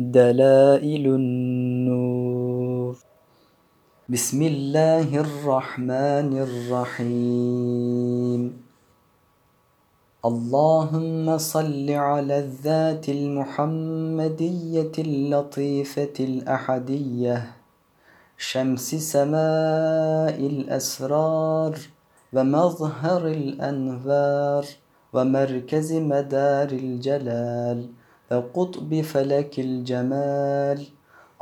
دلائل النور. بسم الله الرحمن الرحيم. اللهم صل على الذات المحمدية اللطيفة الأحدية. شمس سماء الأسرار ومظهر الأنوار ومركز مدار الجلال. وقطب فلك الجمال.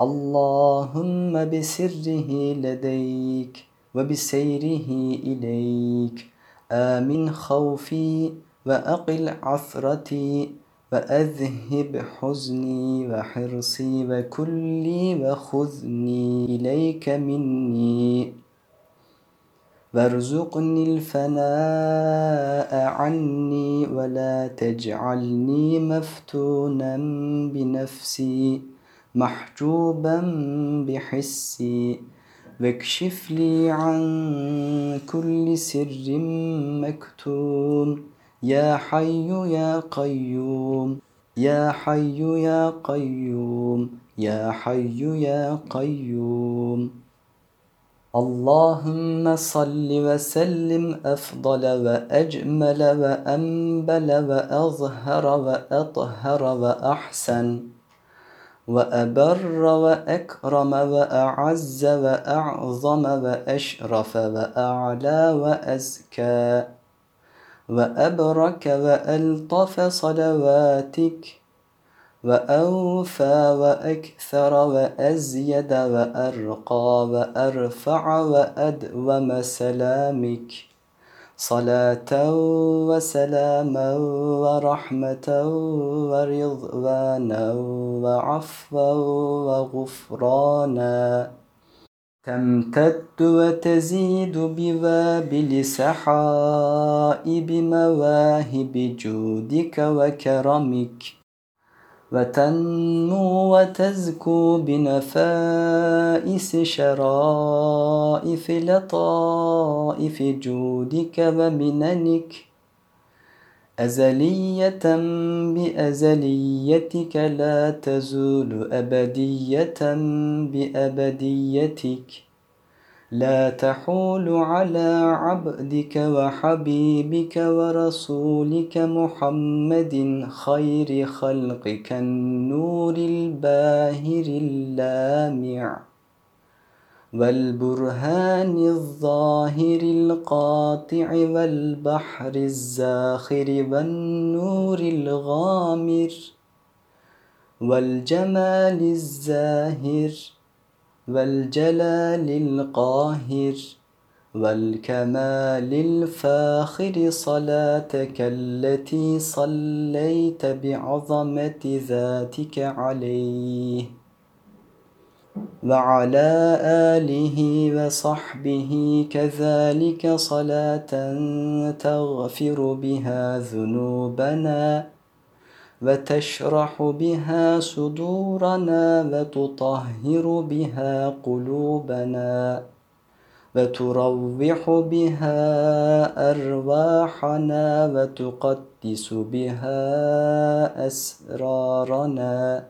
اللهم بسره لديك وبسيره إليك. آمن خوفي وأقل عثرتي وأذهب حزني وحرصي وكلي وخذني إليك مني. وارزقني الفناء عني ولا تجعلني مفتونا بنفسي محجوبا بحسي. واكشف لي عن كل سر مكتوم. يا حي يا قيوم يا حي يا قيوم يا حي يا قيوم. اللهم صل وسلم أفضل وأجمل وأنبل وأظهر وأطهر وأحسن وأبر وأكرم وأعز وأعظم وأشرف وأعلى وأزكى وأبرك وألطف صلواتك وأوفى وأكثر وأزيد وأرقى وأرفع وأدوم سلامك. صلاة وسلاما ورحمة ورضوانا وعفوا وغفرانا. تمتد وتزيد بوابل سحائب مواهب جودك وكرمك. وتنمو وتزكو بنفائس شرائف لطائف جودك ومننك أزلية بأزليتك لا تزول أبدية بأبديتك. لا تحول على عبدك وحبيبك ورسولك محمد خير خلقك النور الباهر اللامع والبرهان الظاهر القاطع والبحر الزاخر والنور الغامر والجمال الزاهر والجلال القاهر والكمال الفاخر صلاتك التي صليت بعظمة ذاتك عليه وعلى آله وصحبه كذلك صلاة تغفر بها ذنوبنا وتشرح بها صدورنا وتطهر بها قلوبنا وتروح بها أرواحنا وتقدس بها أسرارنا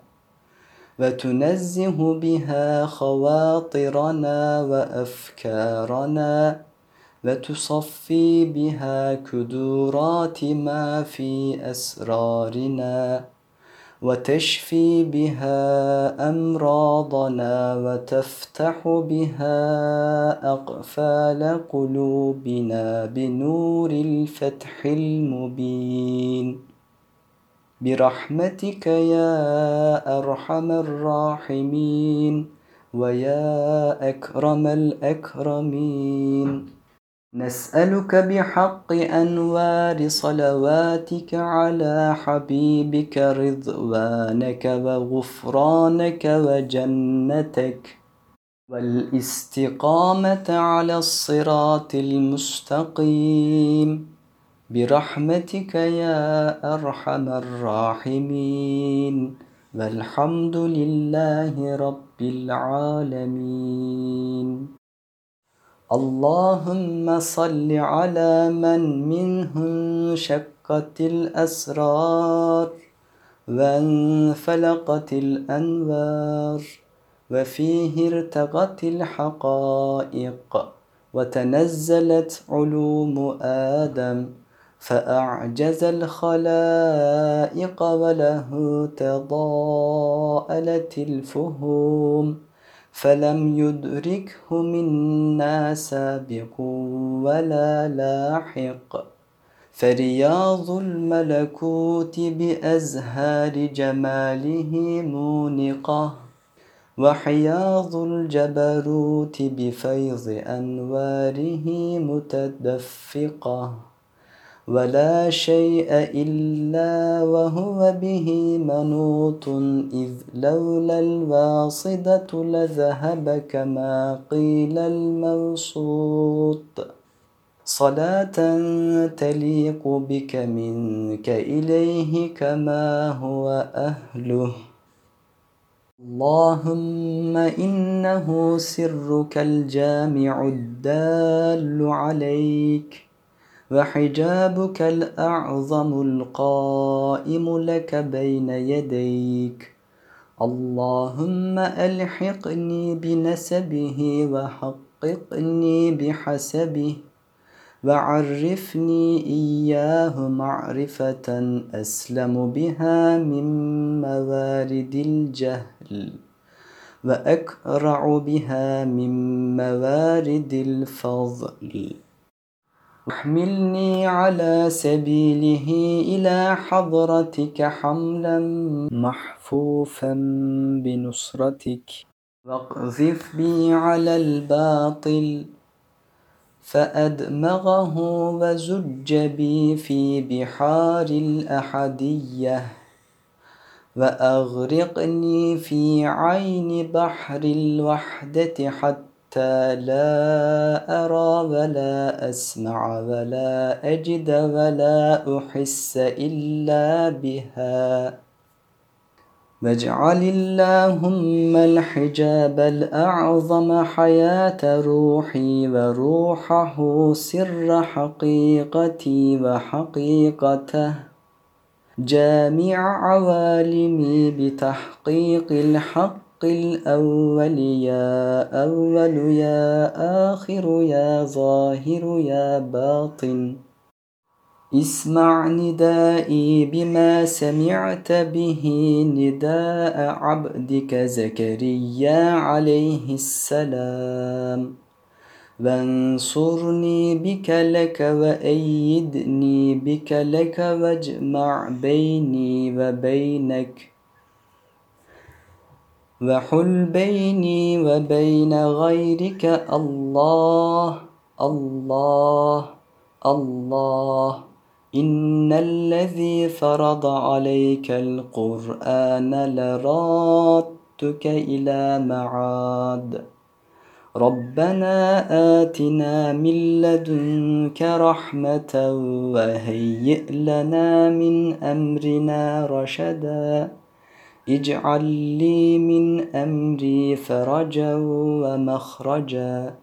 وتنزه بها خواطرنا وأفكارنا وتصفي بها كدورات ما في أسرارنا وتشفي بها أمراضنا وتفتح بها أقفال قلوبنا بنور الفتح المبين. برحمتك يا أرحم الراحمين ويا أكرم الأكرمين. نسألك بحق أنوار صلواتك على حبيبك رضوانك وغفرانك وجنتك والاستقامة على الصراط المستقيم. برحمتك يا أرحم الراحمين. والحمد لله رب العالمين. اللهم صل على من منه انشقت الأسرار وانفلقت الأنوار وفيه ارتقت الحقائق وتنزلت علوم آدم فأعجز الخلائق وله تضاءلت الفهوم فلم يدركه منا سابق ولا لاحق فرياض الملكوت بأزهار جماله مونقة وحياض الجبروت بفيض أنواره متدفقة ولا شيء إلا وهو به منوط إذ لولا الواصدة لذهب كما قيل الموصوط صلاة تليق بك منك إليه كما هو أهله. اللهم إنه سرك الجامع الدال عليك. وحجابك الأعظم القائم لك بين يديك. اللهم ألحقني بنسبه وحققني بحسبه وعرفني إياه معرفة أسلم بها من موارد الجهل وأكرع بها من موارد الفضل. احملني على سبيله إلى حضرتك حملا محفوفا بنصرتك. واقذف بي على الباطل فأدمغه وزج بي في بحار الأحدية. وأغرقني في عين بحر الوحدة حتى لا أرى ولا أسمع ولا أجد ولا أحس إلا بها. واجعل اللهم الحجاب الأعظم حياة روحي وروحه سر حقيقتي وحقيقته. جامع عوالمي بتحقيق الحق الأول يا أول يا آخر يا ظاهر يا باطن. اسمع ندائي بما سمعت به نداء عبدك زكريا عليه السلام. وانصرني بك لك وأيدني بك لك واجمع بيني وبينك وحل بيني وبين غيرك الله الله الله. إن الذي فرض عليك القرآن لرادك إلى معاد. ربنا آتنا من لدنك رحمة وهيئ لنا من أمرنا رشدا. اجعل لي من أمري فرجا ومخرجا.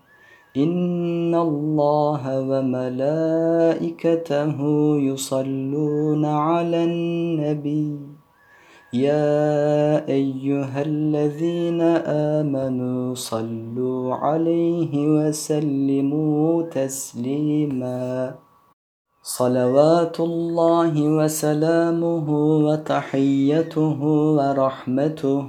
إن الله وملائكته يصلون على النبي. يا أيها الذين آمنوا صلوا عليه وسلموا تسليما. صلوات الله وسلامه وتحيته ورحمته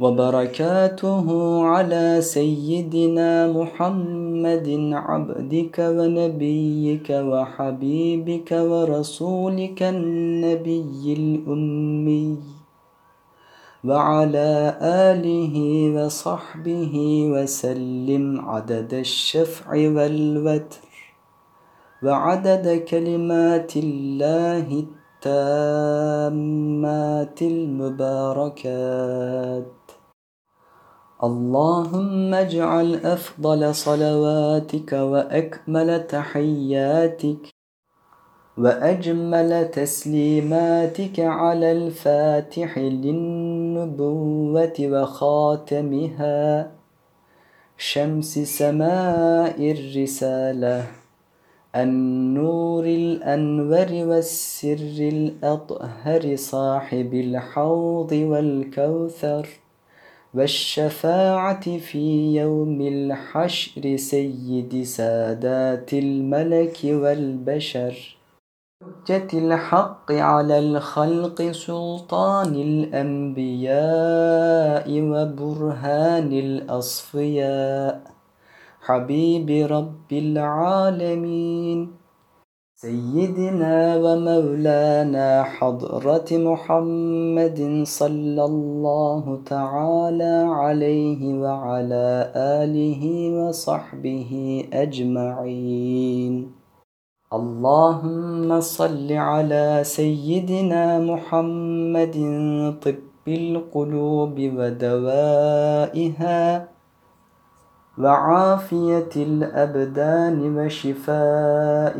وبركاته على سيدنا محمد عبدك ونبيك وحبيبك ورسولك النبي الأمي وعلى آله وصحبه وسلم عدد الشفع والوتر. وعدد كلمات الله التامات المباركات. اللهم اجعل أفضل صلواتك وأكمل تحياتك وأجمل تسليماتك على الفاتح للنبوة وخاتمها. شمس سماء الرسالة. النور الأنور والسر الأطهر صاحب الحوض والكوثر والشفاعة في يوم الحشر سيد سادات الملك والبشر. حجة الحق على الخلق سلطان الأنبياء وبرهان الأصفياء. حبيب رب العالمين. سيدنا ومولانا حضرة محمد صلى الله تعالى عليه وعلى آله وصحبه أجمعين. اللهم صل على سيدنا محمد طب القلوب ودوائها. وعافية الأبدان وشفائها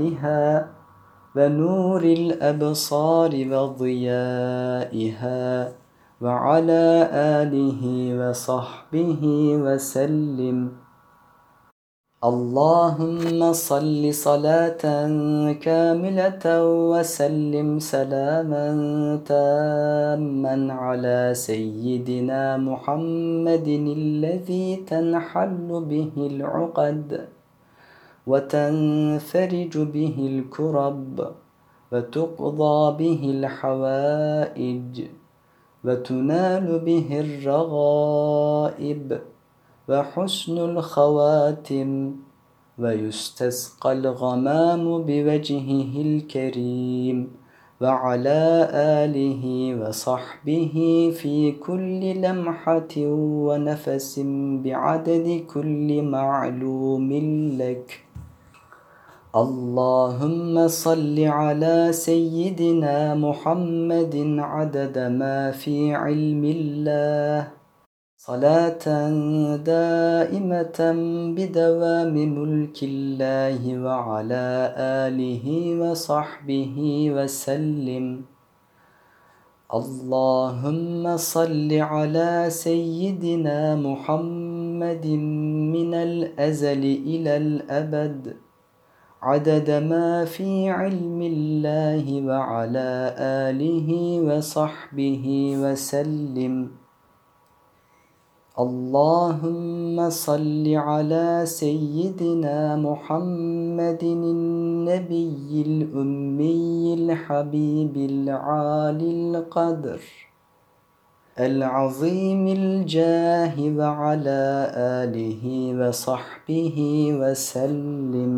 ونور الأبصار وضيائها وعلى آله وصحبه وسلم اللهم صل صلاة كاملة وسلم سلاما تاما على سيدنا محمد الذي تنحل به العقد وتنفرج به الكرب وتقضى به الحوائج وتنال به الرغائب وحسن الخواتم ويستسقى الغمام بوجهه الكريم وعلى آله وصحبه في كل لمحة ونفس بعدد كل معلوم لك. اللهم صل على سيدنا محمد عدد ما في علم الله. صلاة دائمة بدوام ملك الله وعلى آله وصحبه وسلم. اللهم صل على سيدنا محمد من الأزل إلى الأبد. عدد ما في علم الله وعلى آله وصحبه وسلم. اللهم صل على سيدنا محمد النبي الأمي الحبيب العالي القدر العظيم الجاه وعلى آله وصحبه وسلم